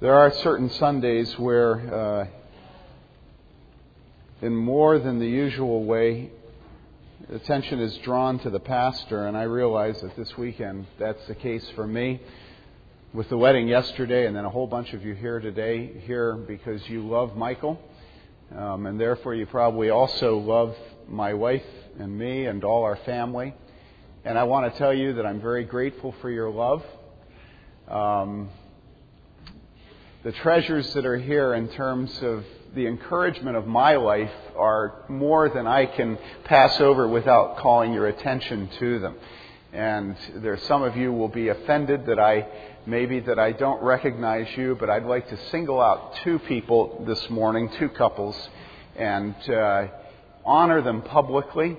There are certain Sundays where, uh, in more than the usual way, attention is drawn to the pastor, and I realize that this weekend that's the case for me. With the wedding yesterday, and then a whole bunch of you here today, here because you love Michael, um, and therefore you probably also love my wife and me and all our family. And I want to tell you that I'm very grateful for your love. Um, the treasures that are here in terms of the encouragement of my life are more than I can pass over without calling your attention to them. And there are some of you will be offended that I maybe that I don't recognize you, but I'd like to single out two people this morning, two couples, and uh, honor them publicly.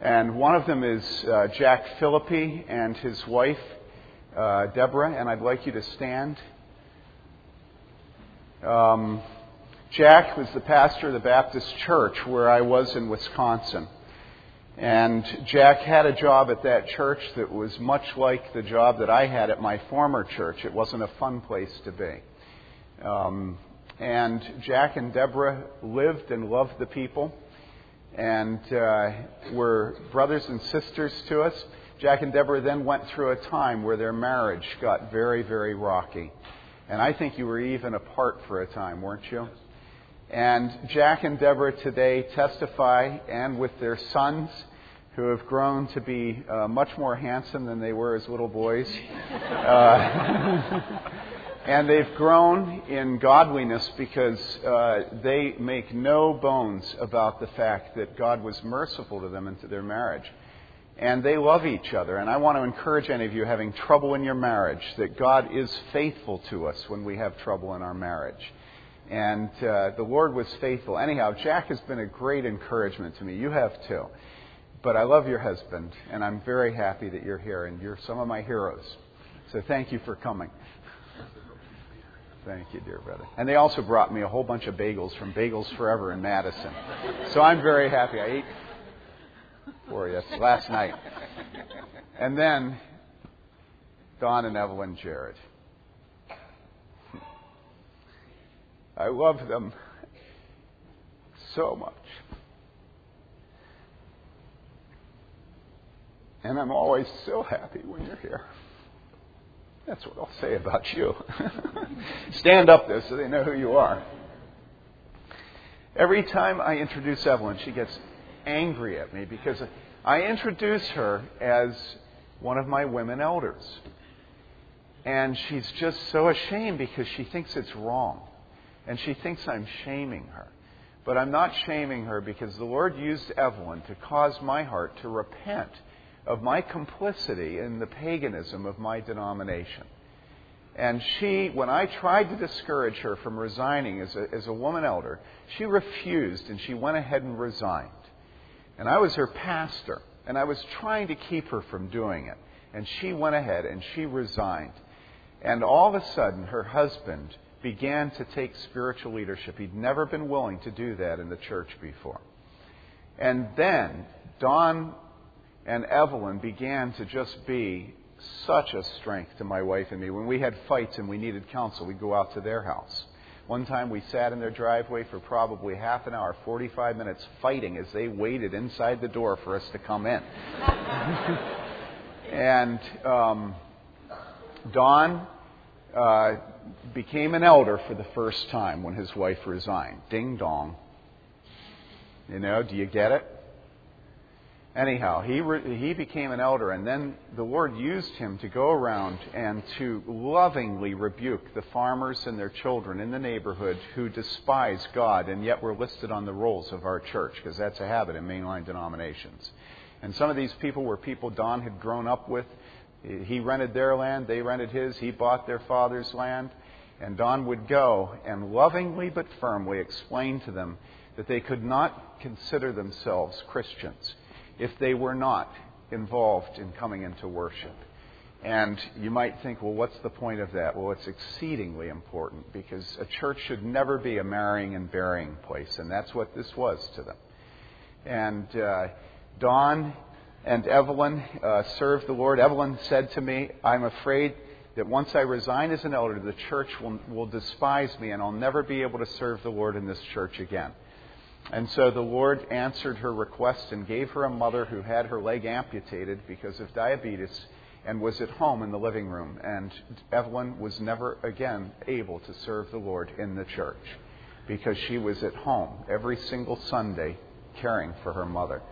And one of them is uh, Jack Philippi and his wife, uh, Deborah, and I'd like you to stand um, Jack was the pastor of the Baptist church where I was in Wisconsin. And Jack had a job at that church that was much like the job that I had at my former church. It wasn't a fun place to be. Um, and Jack and Deborah lived and loved the people and uh, were brothers and sisters to us. Jack and Deborah then went through a time where their marriage got very, very rocky. And I think you were even apart for a time, weren't you? And Jack and Deborah today testify, and with their sons, who have grown to be uh, much more handsome than they were as little boys. Uh, and they've grown in godliness because uh, they make no bones about the fact that God was merciful to them and to their marriage and they love each other. And I want to encourage any of you having trouble in your marriage that God is faithful to us when we have trouble in our marriage. And uh, the Lord was faithful. Anyhow, Jack has been a great encouragement to me. You have too. But I love your husband, and I'm very happy that you're here, and you're some of my heroes. So thank you for coming. Thank you, dear brother. And they also brought me a whole bunch of bagels from Bagels Forever in Madison. So I'm very happy. I ate for you last night. And then Don and Evelyn Jarrett. I love them so much. And I'm always so happy when you're here. That's what I'll say about you. Stand up there so they know who you are. Every time I introduce Evelyn, she gets angry at me because I introduce her as one of my women elders. And she's just so ashamed because she thinks it's wrong. And she thinks I'm shaming her. But I'm not shaming her because the Lord used Evelyn to cause my heart to repent of my complicity in the paganism of my denomination. And she, when I tried to discourage her from resigning as a, as a woman elder, she refused and she went ahead and resigned. And I was her pastor, and I was trying to keep her from doing it. And she went ahead and she resigned. And all of a sudden, her husband began to take spiritual leadership. He'd never been willing to do that in the church before. And then Don and Evelyn began to just be such a strength to my wife and me. When we had fights and we needed counsel, we'd go out to their house. One time we sat in their driveway for probably half an hour, 45 minutes, fighting as they waited inside the door for us to come in. and um, Don uh, became an elder for the first time when his wife resigned. Ding dong. You know, do you get it? anyhow, he, re- he became an elder, and then the Lord used him to go around and to lovingly rebuke the farmers and their children in the neighborhood who despise God and yet were listed on the rolls of our church, because that's a habit in mainline denominations. And some of these people were people Don had grown up with. He rented their land, they rented his, he bought their father's land. And Don would go and lovingly but firmly explain to them that they could not consider themselves Christians if they were not involved in coming into worship. And you might think, well, what's the point of that? Well, it's exceedingly important because a church should never be a marrying and burying place, and that's what this was to them. And uh, Don and Evelyn uh, served the Lord. Evelyn said to me, I'm afraid that once I resign as an elder, the church will, will despise me and I'll never be able to serve the Lord in this church again. And so the Lord answered her request and gave her a mother who had her leg amputated because of diabetes and was at home in the living room. And Evelyn was never again able to serve the Lord in the church because she was at home every single Sunday caring for her mother.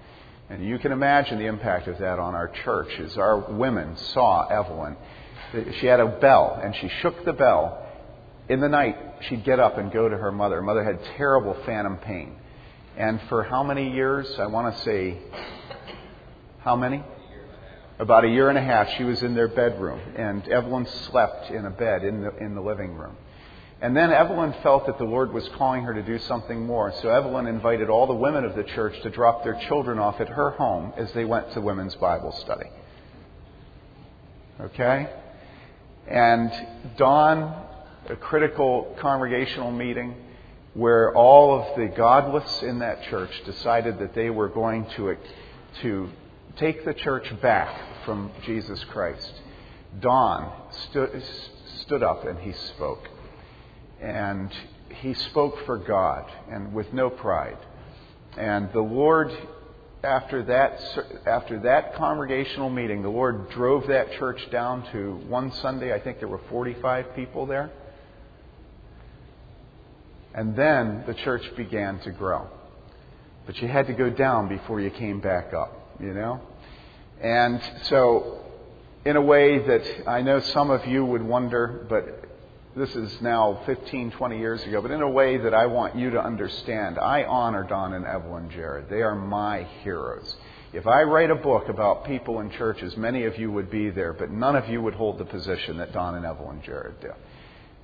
And you can imagine the impact of that on our church as our women saw Evelyn. She had a bell, and she shook the bell. In the night, she'd get up and go to her mother. Her mother had terrible phantom pain. And for how many years? I want to say, how many? About a year and a half, she was in their bedroom, and Evelyn slept in a bed in the, in the living room. And then Evelyn felt that the Lord was calling her to do something more. So Evelyn invited all the women of the church to drop their children off at her home as they went to women's Bible study. Okay? And Don, a critical congregational meeting where all of the godless in that church decided that they were going to, to take the church back from Jesus Christ. Don stood, stood up and he spoke. And he spoke for God and with no pride. And the Lord, after that, after that congregational meeting, the Lord drove that church down to one Sunday. I think there were 45 people there. And then the church began to grow. But you had to go down before you came back up, you know? And so, in a way that I know some of you would wonder, but this is now 15, 20 years ago, but in a way that I want you to understand, I honor Don and Evelyn Jared. They are my heroes. If I write a book about people in churches, many of you would be there, but none of you would hold the position that Don and Evelyn Jared do.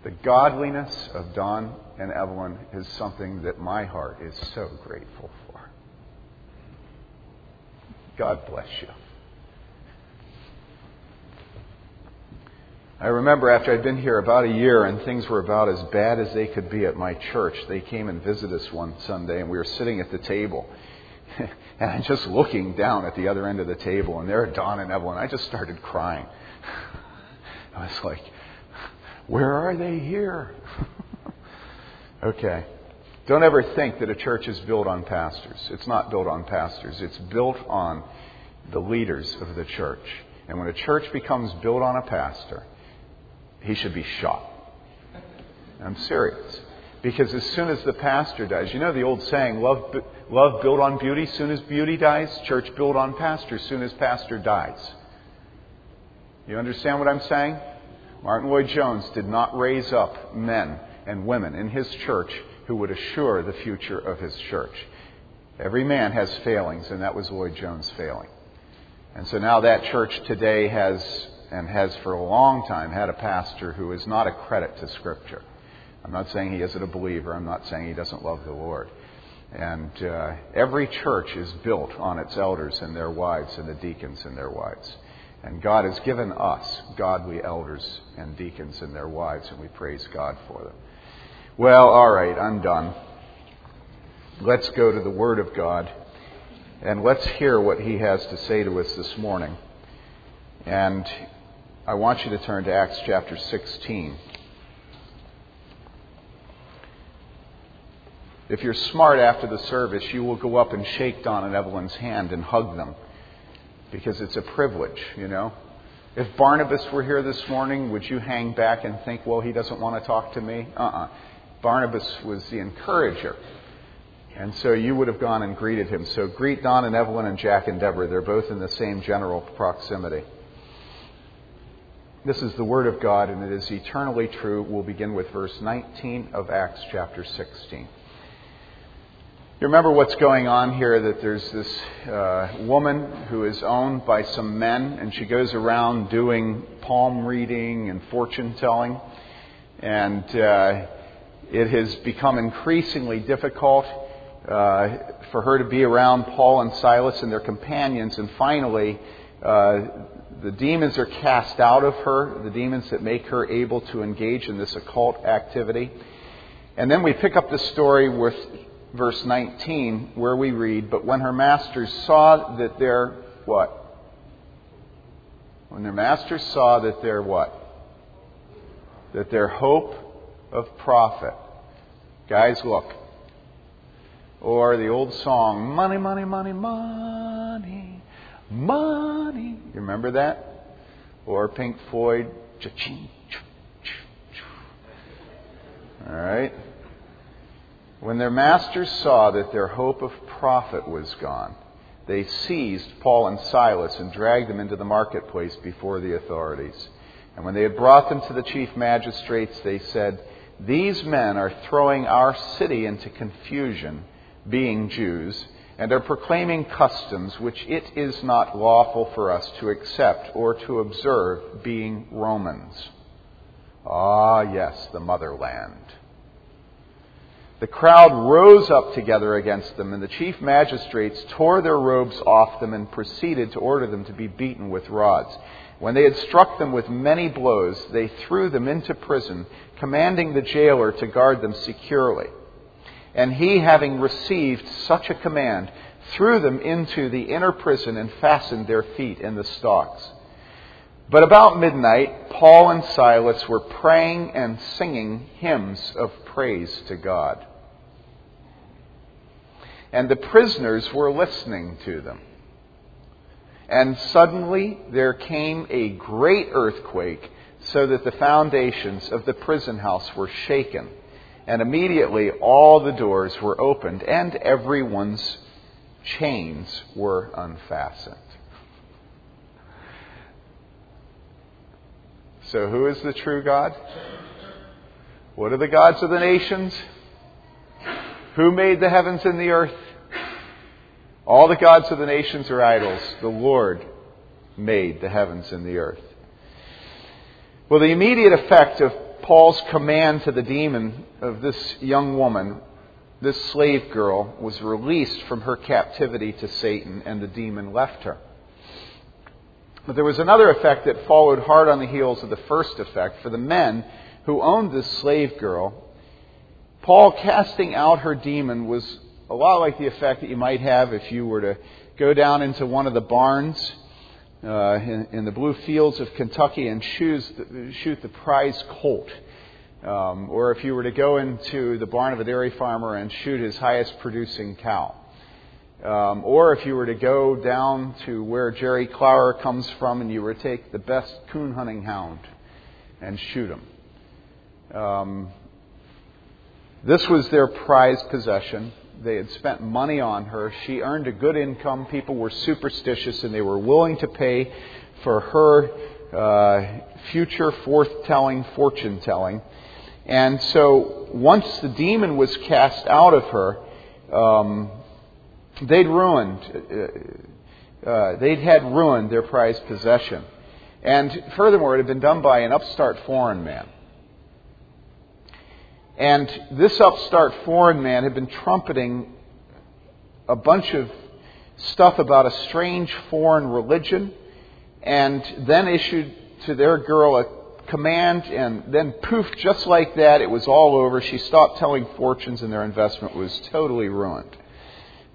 The godliness of Don and Evelyn is something that my heart is so grateful for. God bless you. I remember after I'd been here about a year and things were about as bad as they could be at my church, they came and visited us one Sunday and we were sitting at the table. and I'm just looking down at the other end of the table and there are Don and Evelyn. I just started crying. I was like, where are they here? okay. Don't ever think that a church is built on pastors. It's not built on pastors. It's built on the leaders of the church. And when a church becomes built on a pastor, he should be shot. I'm serious. Because as soon as the pastor dies, you know the old saying, love, love built on beauty, soon as beauty dies, church built on pastor, soon as pastor dies. You understand what I'm saying? Martyn Lloyd-Jones did not raise up men and women in his church who would assure the future of his church. Every man has failings, and that was Lloyd-Jones' failing. And so now that church today has and has for a long time had a pastor who is not a credit to Scripture. I'm not saying he isn't a believer. I'm not saying he doesn't love the Lord. And uh, every church is built on its elders and their wives and the deacons and their wives. And God has given us godly elders and deacons and their wives, and we praise God for them. Well, all right, I'm done. Let's go to the Word of God, and let's hear what He has to say to us this morning. And I want you to turn to Acts chapter 16. If you're smart after the service, you will go up and shake Don and Evelyn's hand and hug them because it's a privilege, you know. If Barnabas were here this morning, would you hang back and think, well, he doesn't want to talk to me? Uh uh-uh. uh Barnabas was the encourager. And so you would have gone and greeted him. So greet Don and Evelyn and Jack and Deborah. They're both in the same general proximity. This is the Word of God, and it is eternally true. We'll begin with verse 19 of Acts chapter 16. You remember what's going on here that there's this uh, woman who is owned by some men, and she goes around doing palm reading and fortune telling. And uh, it has become increasingly difficult uh, for her to be around Paul and Silas and their companions, and finally, uh, the demons are cast out of her, the demons that make her able to engage in this occult activity. And then we pick up the story with verse 19, where we read, But when her masters saw that their what? When their masters saw that their what? That their hope of profit. Guys, look. Or the old song, Money, money, money, money, money. You remember that? Or Pink Floyd, cha-ching, all right? When their masters saw that their hope of profit was gone, they seized Paul and Silas and dragged them into the marketplace before the authorities. And when they had brought them to the chief magistrates, they said, These men are throwing our city into confusion, being Jews, and are proclaiming customs which it is not lawful for us to accept or to observe, being Romans. Ah, yes, the motherland. The crowd rose up together against them, and the chief magistrates tore their robes off them and proceeded to order them to be beaten with rods. When they had struck them with many blows, they threw them into prison, commanding the jailer to guard them securely. And he, having received such a command, threw them into the inner prison and fastened their feet in the stocks. But about midnight, Paul and Silas were praying and singing hymns of praise to God. And the prisoners were listening to them. And suddenly there came a great earthquake, so that the foundations of the prison house were shaken. And immediately all the doors were opened, and everyone's chains were unfastened. So, who is the true God? What are the gods of the nations? Who made the heavens and the earth? All the gods of the nations are idols. The Lord made the heavens and the earth. Well, the immediate effect of Paul's command to the demon of this young woman, this slave girl, was released from her captivity to Satan, and the demon left her. But there was another effect that followed hard on the heels of the first effect. For the men who owned this slave girl, Paul casting out her demon was a lot like the effect that you might have if you were to go down into one of the barns uh, in, in, the blue fields of Kentucky and the, shoot the prize colt. Um, or if you were to go into the barn of a dairy farmer and shoot his highest producing cow. Um, or if you were to go down to where Jerry Clower comes from and you were to take the best coon hunting hound and shoot him. Um, this was their prized possession. They had spent money on her. She earned a good income. People were superstitious and they were willing to pay for her uh, future forth telling, fortune telling. And so once the demon was cast out of her, um, they'd ruined, uh, uh, they'd had ruined their prized possession. And furthermore, it had been done by an upstart foreign man. And this upstart foreign man had been trumpeting a bunch of stuff about a strange foreign religion and then issued to their girl a command and then poof, just like that, it was all over. She stopped telling fortunes and their investment was totally ruined.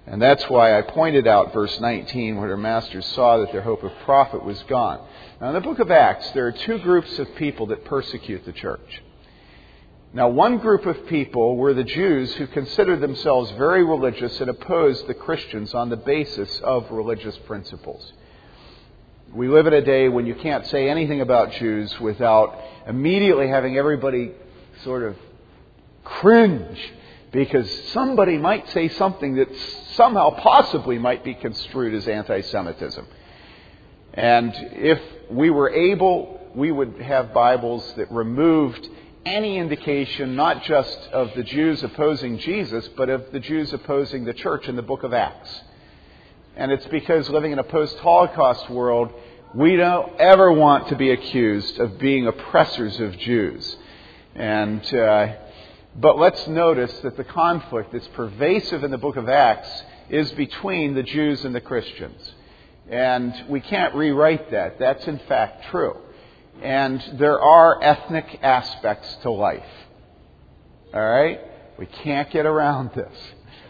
And that's why I pointed out verse 19 where their masters saw that their hope of profit was gone. Now, in the book of Acts, there are two groups of people that persecute the church. Now, one group of people were the Jews who considered themselves very religious and opposed the Christians on the basis of religious principles. We live in a day when you can't say anything about Jews without immediately having everybody sort of cringe because somebody might say something that somehow possibly might be construed as anti Semitism. And if we were able, we would have Bibles that removed any indication not just of the Jews opposing Jesus, but of the Jews opposing the church in the book of Acts. And it's because living in a post Holocaust world, we don't ever want to be accused of being oppressors of Jews. And uh, but let's notice that the conflict that's pervasive in the book of Acts is between the Jews and the Christians. And we can't rewrite that. That's in fact true. And there are ethnic aspects to life. All right? We can't get around this.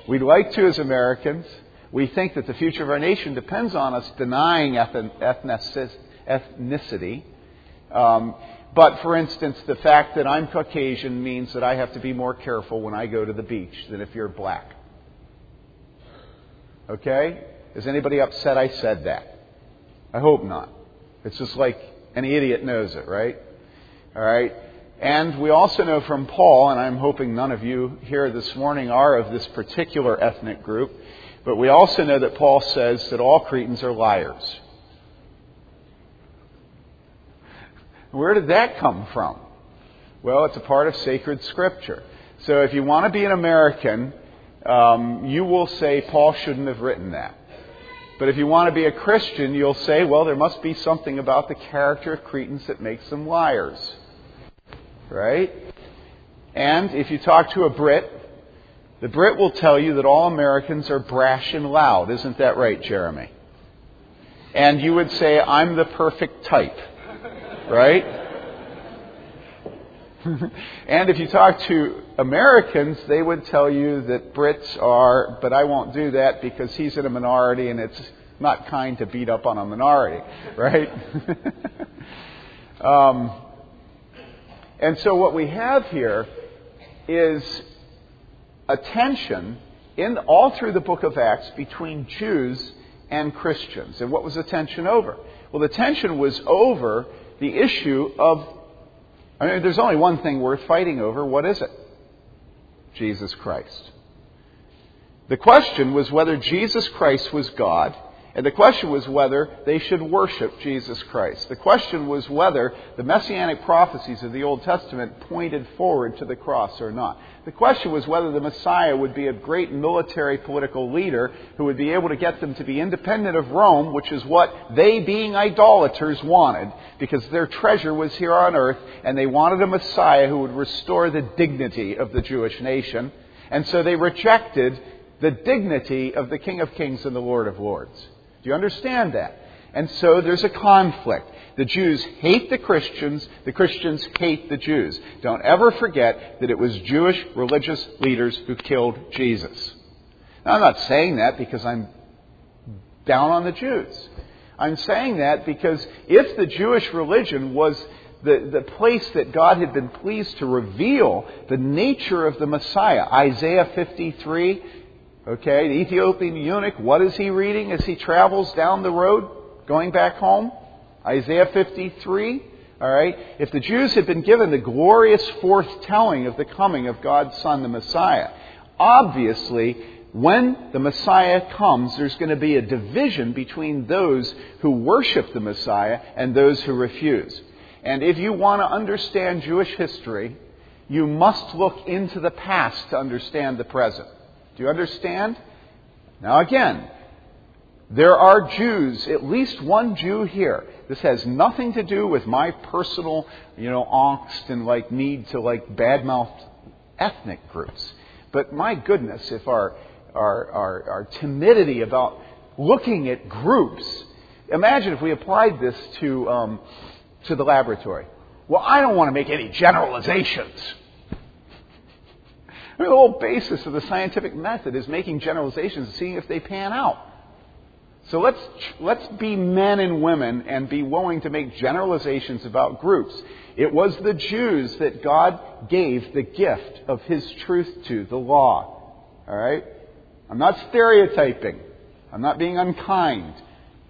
We'd like to as Americans. We think that the future of our nation depends on us denying ethnicity. Um, but for instance, the fact that I'm Caucasian means that I have to be more careful when I go to the beach than if you're black. Okay? Is anybody upset I said that? I hope not. It's just like any idiot knows it, right? All right? And we also know from Paul, and I'm hoping none of you here this morning are of this particular ethnic group, but we also know that Paul says that all Cretans are liars. Where did that come from? Well, it's a part of sacred scripture. So if you want to be an American, um, you will say Paul shouldn't have written that. But if you want to be a Christian, you'll say, well, there must be something about the character of Cretans that makes them liars. Right? And if you talk to a Brit, the Brit will tell you that all Americans are brash and loud. Isn't that right, Jeremy? And you would say, I'm the perfect type. Right? and if you talk to Americans, they would tell you that Brits are, but I won't do that because he's in a minority and it's not kind to beat up on a minority, right? um, and so what we have here is a tension in all through the book of Acts between Jews and Christians. And what was the tension over? Well, the tension was over the issue of I mean, there's only one thing worth fighting over. What is it? Jesus Christ. The question was whether Jesus Christ was God and the question was whether they should worship Jesus Christ. The question was whether the messianic prophecies of the Old Testament pointed forward to the cross or not. The question was whether the Messiah would be a great military political leader who would be able to get them to be independent of Rome, which is what they, being idolaters, wanted, because their treasure was here on earth, and they wanted a Messiah who would restore the dignity of the Jewish nation. And so they rejected the dignity of the King of Kings and the Lord of Lords. Do you understand that? And so there's a conflict. The Jews hate the Christians, the Christians hate the Jews. Don't ever forget that it was Jewish religious leaders who killed Jesus. Now, I'm not saying that because I'm down on the Jews. I'm saying that because if the Jewish religion was the, the place that God had been pleased to reveal the nature of the Messiah, Isaiah 53, Okay, the Ethiopian eunuch, what is he reading as he travels down the road going back home? Isaiah 53. All right. If the Jews had been given the glorious foretelling of the coming of God's Son, the Messiah, obviously, when the Messiah comes, there's going to be a division between those who worship the Messiah and those who refuse. And if you want to understand Jewish history, you must look into the past to understand the present. Do you understand? Now, again, there are Jews, at least one Jew here. This has nothing to do with my personal, you know, angst and like need to like badmouth ethnic groups. But my goodness, if our, our, our, our timidity about looking at groups, imagine if we applied this to, um, to the laboratory. Well, I don't want to make any generalizations. The whole basis of the scientific method is making generalizations and seeing if they pan out. So let's, let's be men and women and be willing to make generalizations about groups. It was the Jews that God gave the gift of His truth to, the law. All right? I'm not stereotyping. I'm not being unkind.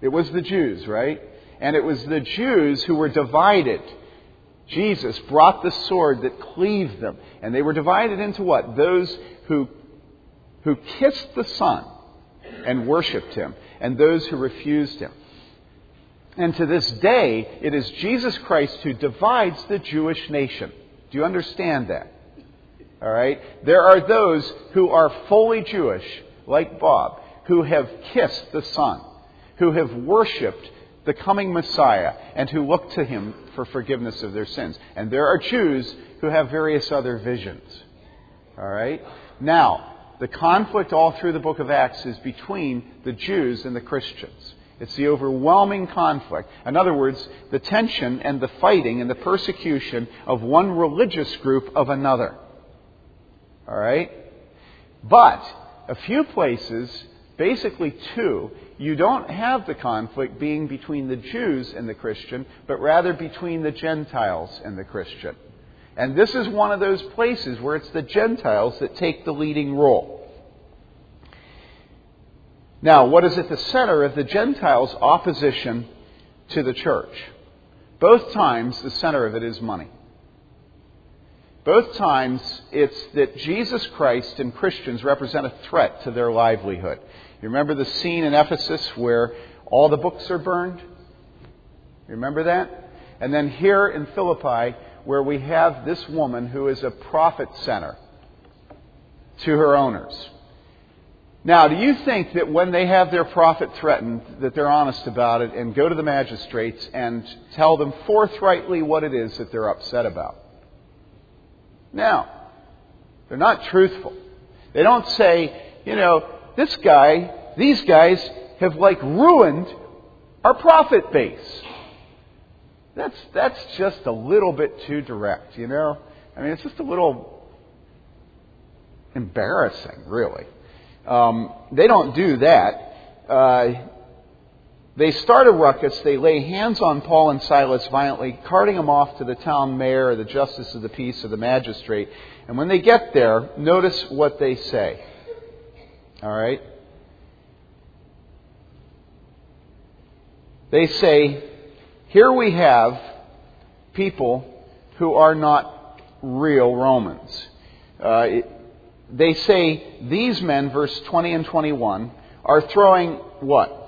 It was the Jews, right? And it was the Jews who were divided Jesus brought the sword that cleaved them. And they were divided into what? Those who, who kissed the Son and worshiped him, and those who refused him. And to this day, it is Jesus Christ who divides the Jewish nation. Do you understand that? All right? There are those who are fully Jewish, like Bob, who have kissed the Son, who have worshiped the coming Messiah and who look to him for forgiveness of their sins. And there are Jews who have various other visions. All right? Now, the conflict all through the book of Acts is between the Jews and the Christians. It's the overwhelming conflict. In other words, the tension and the fighting and the persecution of one religious group of another. All right? But a few places, basically two, you don't have the conflict being between the Jews and the Christian, but rather between the Gentiles and the Christian. And this is one of those places where it's the Gentiles that take the leading role. Now, what is at the center of the Gentiles' opposition to the church? Both times, the center of it is money. Both times, it's that Jesus Christ and Christians represent a threat to their livelihood. You remember the scene in Ephesus where all the books are burned? You remember that? And then here in Philippi, where we have this woman who is a profit center to her owners. Now, do you think that when they have their profit threatened, that they're honest about it and go to the magistrates and tell them forthrightly what it is that they're upset about? Now, they're not truthful. They don't say, you know, this guy, these guys have like ruined our profit base. That's, that's just a little bit too direct, you know? I mean, it's just a little embarrassing, really. Um, they don't do that. Uh, they start a ruckus. They lay hands on Paul and Silas violently, carting them off to the town mayor or the justice of the peace or the magistrate. And when they get there, notice what they say. All right? They say, Here we have people who are not real Romans. Uh, they say these men, verse 20 and 21, are throwing what?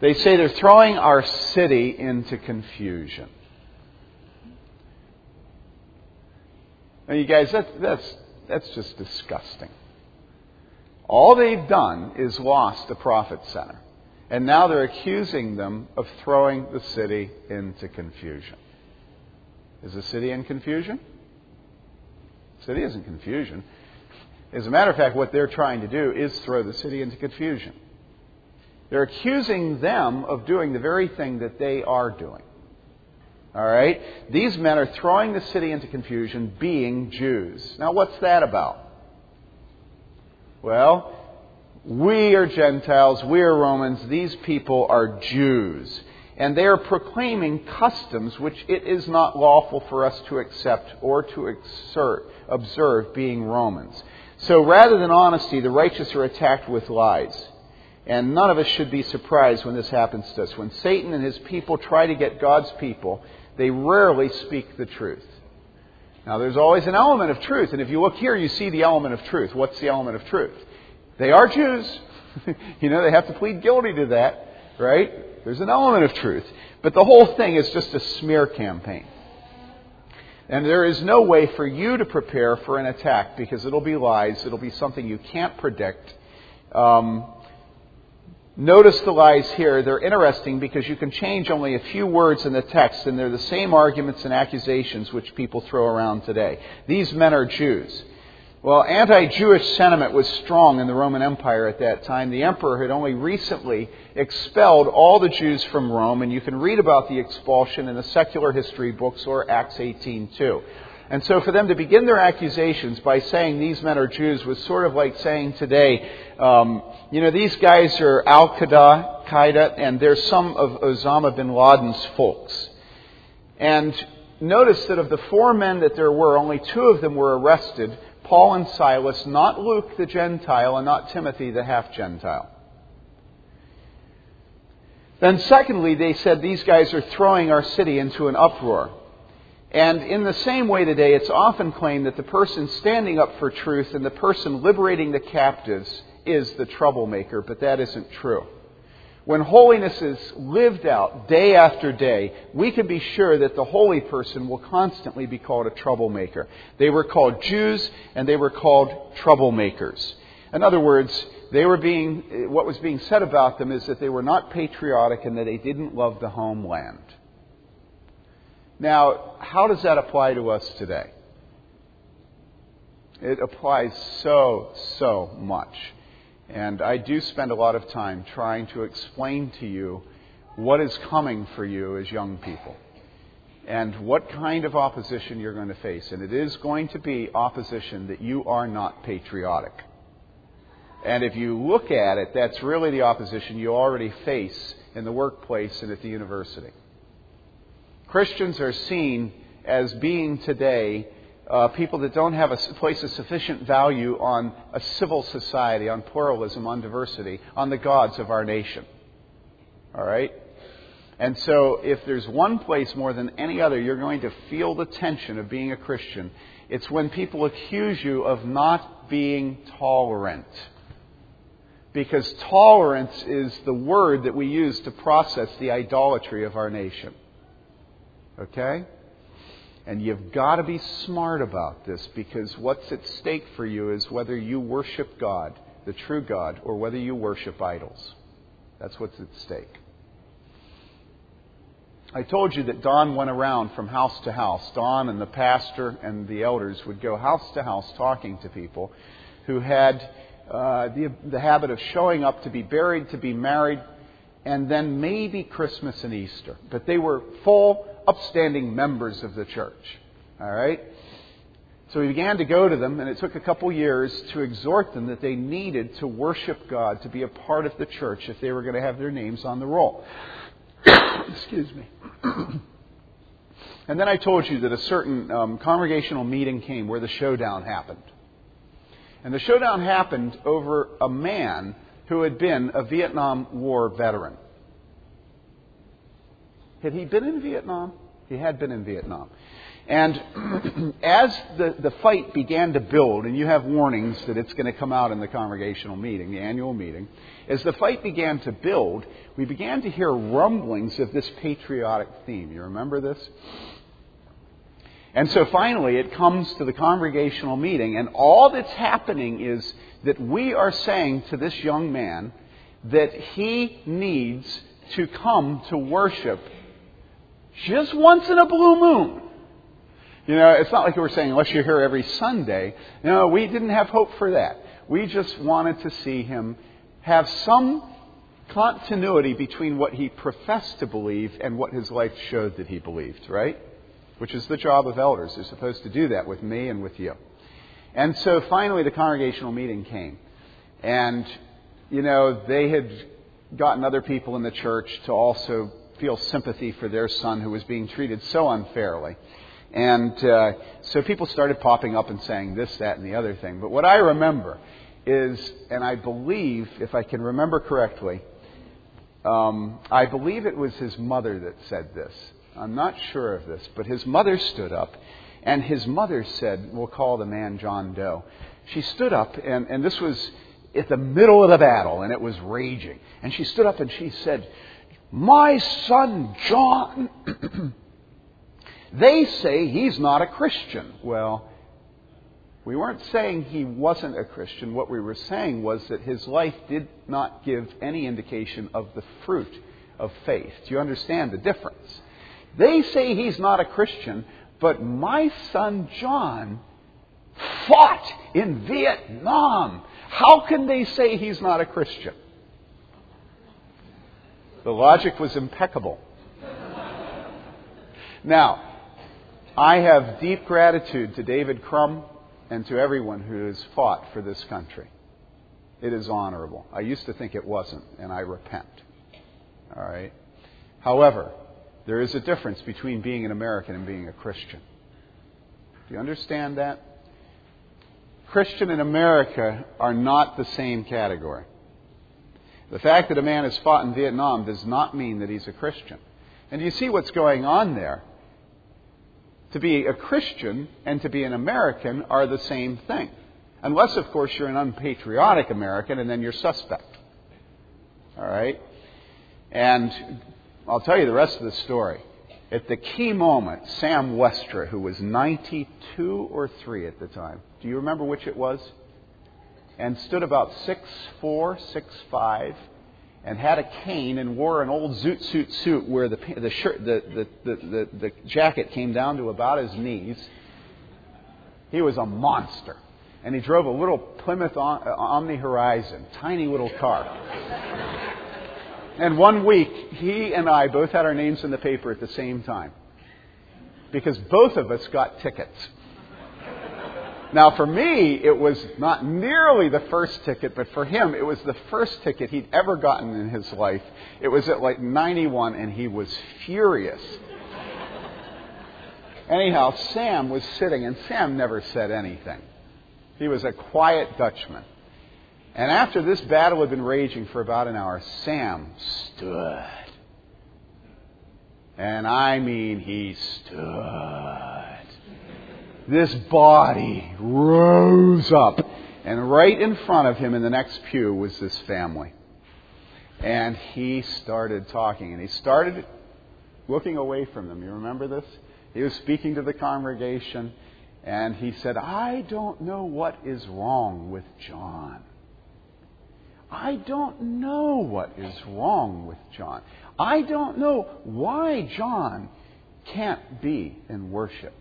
They say they're throwing our city into confusion. Now, you guys, that, that's, that's just disgusting. All they've done is lost the profit center. And now they're accusing them of throwing the city into confusion. Is the city in confusion? The city is in confusion. As a matter of fact, what they're trying to do is throw the city into confusion. They're accusing them of doing the very thing that they are doing. All right? These men are throwing the city into confusion, being Jews. Now, what's that about? Well, we are Gentiles, we are Romans, these people are Jews and they are proclaiming customs which it is not lawful for us to accept or to exert, observe, being Romans. So rather than honesty, the righteous are attacked with lies. And none of us should be surprised when this happens to us. When Satan and his people try to get God's people, they rarely speak the truth. Now, there's always an element of truth, and if you look here, you see the element of truth. What's the element of truth? They are Jews. you know, they have to plead guilty to that, right? There's an element of truth. But the whole thing is just a smear campaign. And there is no way for you to prepare for an attack because it'll be lies. It'll be something you can't predict. Um, notice the lies here. They're interesting because you can change only a few words in the text, and they're the same arguments and accusations which people throw around today. These men are Jews. Well, anti Jewish sentiment was strong in the Roman Empire at that time. The emperor had only recently expelled all the Jews from Rome, and you can read about the expulsion in the secular history books or Acts 18:2. And so for them to begin their accusations by saying these men are Jews was sort of like saying today, um, you know, these guys are Al Qaeda, and they're some of Osama bin Laden's folks. And notice that of the four men that there were, only two of them were arrested Paul and Silas, not Luke the Gentile and not Timothy the half Gentile. Then, secondly, they said these guys are throwing our city into an uproar. And in the same way today, it's often claimed that the person standing up for truth and the person liberating the captives is the troublemaker, but that isn't true. When holiness is lived out day after day, we can be sure that the holy person will constantly be called a troublemaker. They were called Jews and they were called troublemakers. In other words, they were being, what was being said about them is that they were not patriotic and that they didn't love the homeland. Now, how does that apply to us today? It applies so, so much. And I do spend a lot of time trying to explain to you what is coming for you as young people and what kind of opposition you're going to face. And it is going to be opposition that you are not patriotic. And if you look at it, that's really the opposition you already face in the workplace and at the university. Christians are seen as being today uh, people that don't have a place of sufficient value on a civil society, on pluralism, on diversity, on the gods of our nation. All right? And so, if there's one place more than any other you're going to feel the tension of being a Christian, it's when people accuse you of not being tolerant. Because tolerance is the word that we use to process the idolatry of our nation. Okay? And you've got to be smart about this because what's at stake for you is whether you worship God, the true God, or whether you worship idols. That's what's at stake. I told you that Don went around from house to house. Don and the pastor and the elders would go house to house talking to people who had uh, the, the habit of showing up to be buried, to be married, and then maybe Christmas and Easter. But they were full, upstanding members of the church. All right? So we began to go to them, and it took a couple years to exhort them that they needed to worship God, to be a part of the church if they were going to have their names on the roll. Excuse me. and then I told you that a certain um, congregational meeting came where the showdown happened. And the showdown happened over a man who had been a Vietnam War veteran. Had he been in Vietnam? He had been in Vietnam. And as the, the fight began to build, and you have warnings that it's going to come out in the congregational meeting, the annual meeting, as the fight began to build, we began to hear rumblings of this patriotic theme. You remember this? And so finally, it comes to the congregational meeting, and all that's happening is that we are saying to this young man that he needs to come to worship just once in a blue moon. You know, it's not like we're saying, unless you're here every Sunday. No, we didn't have hope for that. We just wanted to see him have some continuity between what he professed to believe and what his life showed that he believed, right? Which is the job of elders. They're supposed to do that with me and with you. And so finally the congregational meeting came. And, you know, they had gotten other people in the church to also feel sympathy for their son who was being treated so unfairly. And uh, so people started popping up and saying this, that, and the other thing. But what I remember is, and I believe, if I can remember correctly, um, I believe it was his mother that said this. I'm not sure of this, but his mother stood up, and his mother said, We'll call the man John Doe. She stood up, and, and this was at the middle of the battle, and it was raging. And she stood up and she said, My son John. They say he's not a Christian. Well, we weren't saying he wasn't a Christian. What we were saying was that his life did not give any indication of the fruit of faith. Do you understand the difference? They say he's not a Christian, but my son John fought in Vietnam. How can they say he's not a Christian? The logic was impeccable. Now, I have deep gratitude to David Crum and to everyone who has fought for this country. It is honorable. I used to think it wasn't, and I repent. All right? However, there is a difference between being an American and being a Christian. Do you understand that? Christian and America are not the same category. The fact that a man has fought in Vietnam does not mean that he's a Christian. And you see what's going on there? To be a Christian and to be an American are the same thing. Unless, of course, you're an unpatriotic American and then you're suspect. All right? And I'll tell you the rest of the story. At the key moment, Sam Westra, who was 92 or 3 at the time, do you remember which it was? And stood about six four, six five, and had a cane and wore an old zoot suit suit where the, the, shirt, the, the, the, the, jacket came down to about his knees. He was a monster. and he drove a little Plymouth uh, Omni Horizon, tiny little car. and one week, he and I both had our names in the paper at the same time because both of us got tickets. Now, for me, it was not nearly the first ticket, but for him, it was the first ticket he'd ever gotten in his life. It was at like 91, and he was furious. Anyhow, Sam was sitting, and Sam never said anything. He was a quiet Dutchman. And after this battle had been raging for about an hour, Sam stood. And I mean, he stood this body rose up. And right in front of him in the next pew was this family. And he started talking. And he started looking away from them. You remember this? He was speaking to the congregation. And he said, I don't know what is wrong with John. I don't know what is wrong with John. I don't know why John can't be in worship.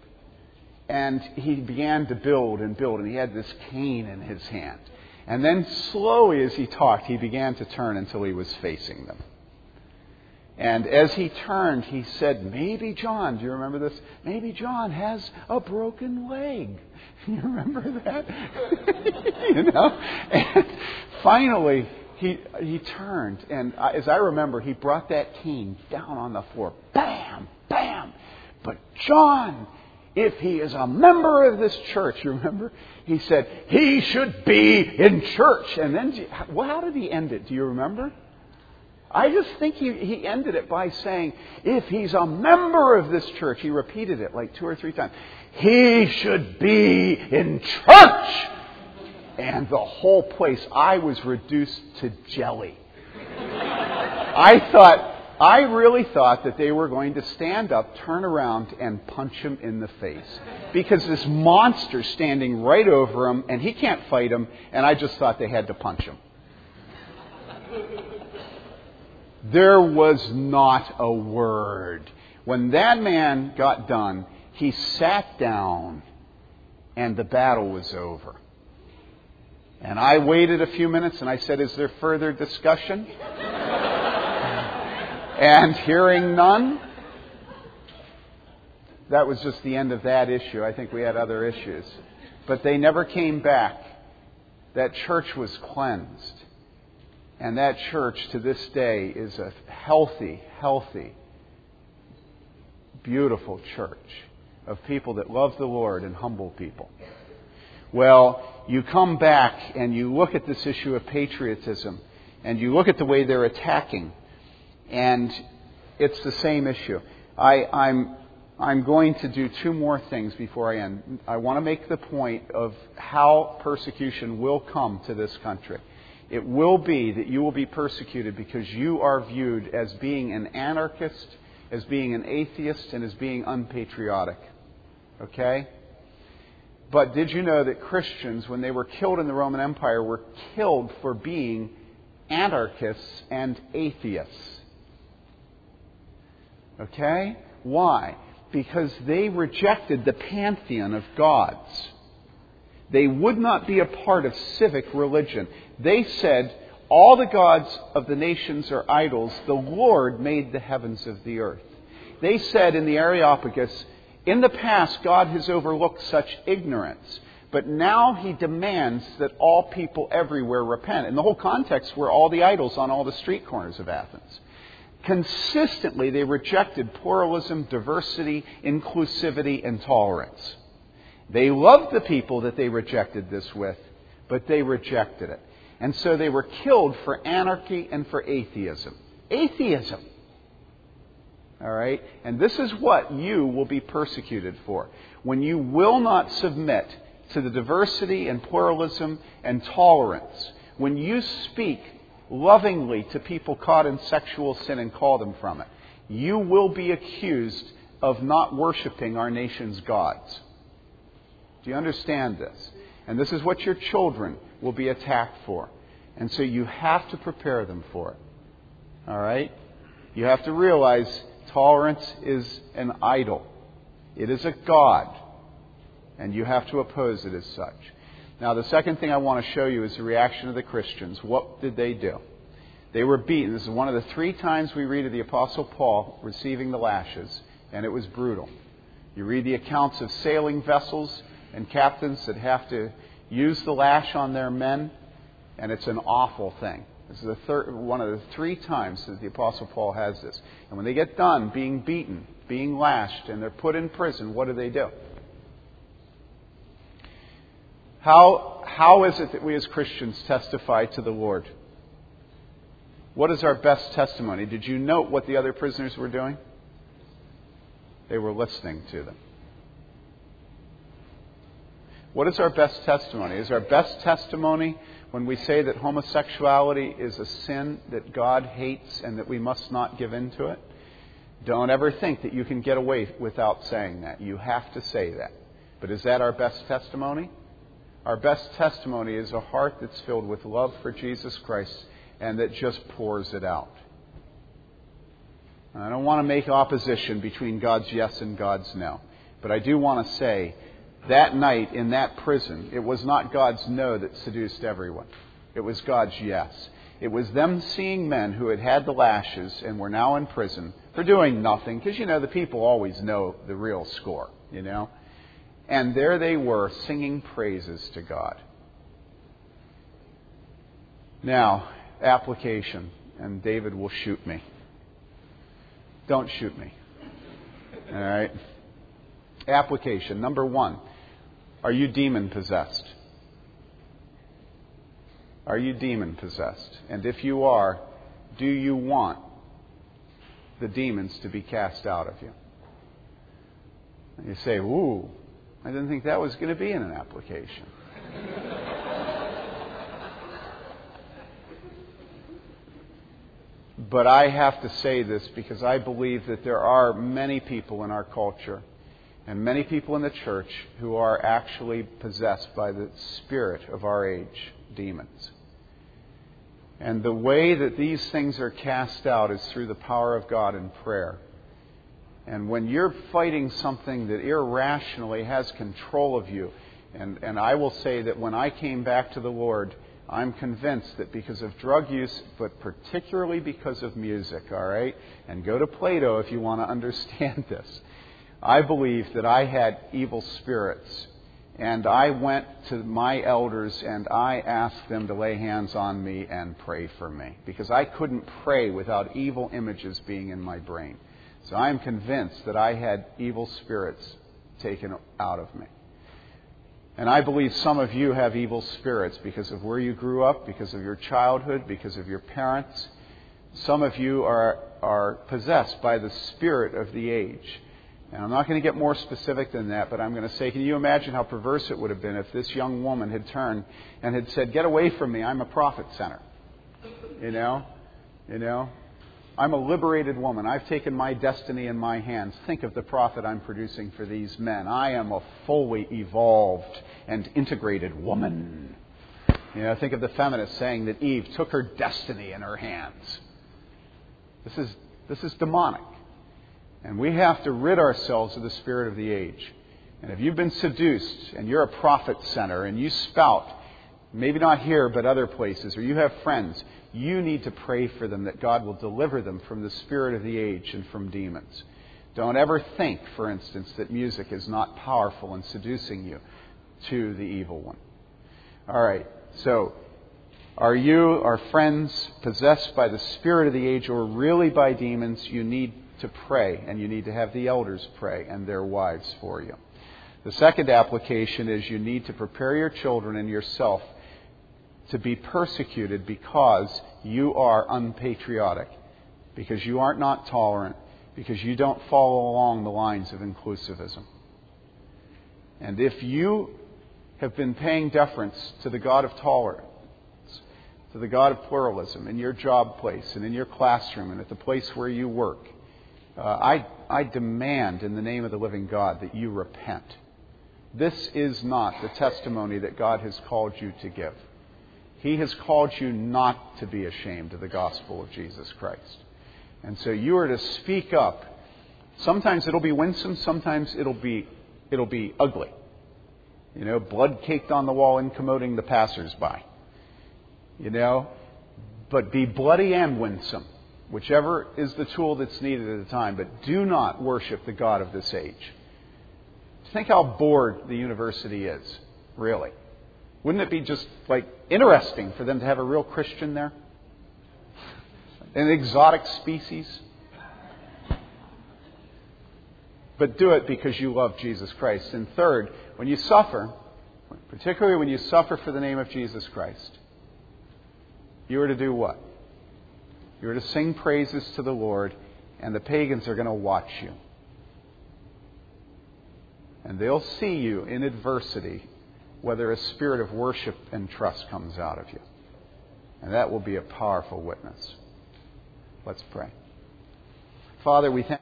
And he began to build and build, and he had this cane in his hand. And then, slowly as he talked, he began to turn until he was facing them. And as he turned, he said, Maybe John, do you remember this? Maybe John has a broken leg. You remember that? you know? And finally, he, he turned, and as I remember, he brought that cane down on the floor. Bam! Bam! But John, if he is a member of this church, you remember? He said, he should be in church. And then, well, how did he end it? Do you remember? I just think he, he ended it by saying, if he's a member of this church, he repeated it like two or three times, he should be in church. And the whole place, I was reduced to jelly. I thought, I really thought that they were going to stand up, turn around, and punch him in the face. Because this monster's standing right over him, and he can't fight him, and I just thought they had to punch him. There was not a word. When that man got done, he sat down, and the battle was over. And I waited a few minutes and I said, Is there further discussion? And hearing none, that was just the end of that issue. I think we had other issues. But they never came back. That church was cleansed. And that church to this day is a healthy, healthy, beautiful church of people that love the Lord and humble people. Well, you come back and you look at this issue of patriotism and you look at the way they're attacking and it's the same issue. I, I'm, I'm going to do two more things before I end. I want to make the point of how persecution will come to this country. It will be that you will be persecuted because you are viewed as being an anarchist, as being an atheist, and as being unpatriotic. Okay? But did you know that Christians, when they were killed in the Roman Empire, were killed for being anarchists and atheists? Okay? Why? Because they rejected the pantheon of gods. They would not be a part of civic religion. They said, All the gods of the nations are idols. The Lord made the heavens of the earth. They said in the Areopagus, In the past, God has overlooked such ignorance. But now he demands that all people everywhere repent. And the whole context were all the idols on all the street corners of Athens. Consistently, they rejected pluralism, diversity, inclusivity, and tolerance. They loved the people that they rejected this with, but they rejected it. And so they were killed for anarchy and for atheism. Atheism. All right? And this is what you will be persecuted for. When you will not submit to the diversity and pluralism and tolerance, when you speak lovingly to people caught in sexual sin and call them from it. You will be accused of not worshiping our nation's gods. Do you understand this? And this is what your children will be attacked for. And so you have to prepare them for it. All right? You have to realize tolerance is an idol, it is a God. And you have to oppose it as such. Now, the second thing I want to show you is the reaction of the Christians. What did they do? They were beaten. This is one of the three times we read of the Apostle Paul receiving the lashes, and it was brutal. You read the accounts of sailing vessels and captains that have to use the lash on their men, and it's an awful thing. This is the third, one of the three times that the Apostle Paul has this. And when they get done being beaten, being lashed, and they're put in prison, what do they do? How, how is it that we as Christians testify to the Lord? What is our best testimony? Did you note what the other prisoners were doing? They were listening to them. What is our best testimony? Is our best testimony when we say that homosexuality is a sin that God hates and that we must not give in to it? Don't ever think that you can get away without saying that. You have to say that. But is that our best testimony? Our best testimony is a heart that's filled with love for Jesus Christ and that just pours it out. I don't want to make opposition between God's yes and God's no. But I do want to say that night in that prison, it was not God's no that seduced everyone. It was God's yes. It was them seeing men who had had the lashes and were now in prison for doing nothing, because, you know, the people always know the real score, you know. And there they were singing praises to God. Now, application, and David will shoot me. Don't shoot me. All right? Application. Number one Are you demon possessed? Are you demon possessed? And if you are, do you want the demons to be cast out of you? And you say, Ooh, I didn't think that was going to be in an application. But I have to say this because I believe that there are many people in our culture and many people in the church who are actually possessed by the spirit of our age, demons. And the way that these things are cast out is through the power of God in prayer. And when you're fighting something that irrationally has control of you, and, and I will say that when I came back to the Lord, I'm convinced that because of drug use, but particularly because of music, all right? And go to Plato if you want to understand this. I believe that I had evil spirits. And I went to my elders and I asked them to lay hands on me and pray for me. Because I couldn't pray without evil images being in my brain. So I am convinced that I had evil spirits taken out of me. And I believe some of you have evil spirits because of where you grew up, because of your childhood, because of your parents. Some of you are, are possessed by the spirit of the age. And I'm not going to get more specific than that, but I'm going to say, can you imagine how perverse it would have been if this young woman had turned and had said, Get away from me, I'm a profit center. You know? You know? I'm a liberated woman. I've taken my destiny in my hands. Think of the profit I'm producing for these men. I am a fully evolved and integrated woman. You know, think of the feminists saying that Eve took her destiny in her hands. This is, this is demonic. And we have to rid ourselves of the spirit of the age. And if you've been seduced and you're a profit center and you spout, maybe not here but other places, or you have friends, you need to pray for them that God will deliver them from the spirit of the age and from demons. Don't ever think, for instance, that music is not powerful in seducing you to the evil one. All right, so are you, are friends possessed by the spirit of the age or really by demons? You need to pray, and you need to have the elders pray and their wives for you. The second application is you need to prepare your children and yourself to be persecuted because you are unpatriotic, because you are not tolerant, because you don't follow along the lines of inclusivism. And if you have been paying deference to the God of tolerance, to the God of pluralism in your job place and in your classroom and at the place where you work, uh, I, I demand in the name of the living God that you repent. This is not the testimony that God has called you to give. He has called you not to be ashamed of the gospel of Jesus Christ. And so you are to speak up. Sometimes it'll be winsome, sometimes it'll be, it'll be ugly. You know, blood caked on the wall, incommoding the passersby. You know, but be bloody and winsome, whichever is the tool that's needed at the time. But do not worship the God of this age. Think how bored the university is, really. Wouldn't it be just like interesting for them to have a real Christian there? An exotic species? But do it because you love Jesus Christ. And third, when you suffer, particularly when you suffer for the name of Jesus Christ, you are to do what? You are to sing praises to the Lord, and the pagans are going to watch you. And they'll see you in adversity, whether a spirit of worship and trust comes out of you. And that will be a powerful witness. Let's pray. Father, we thank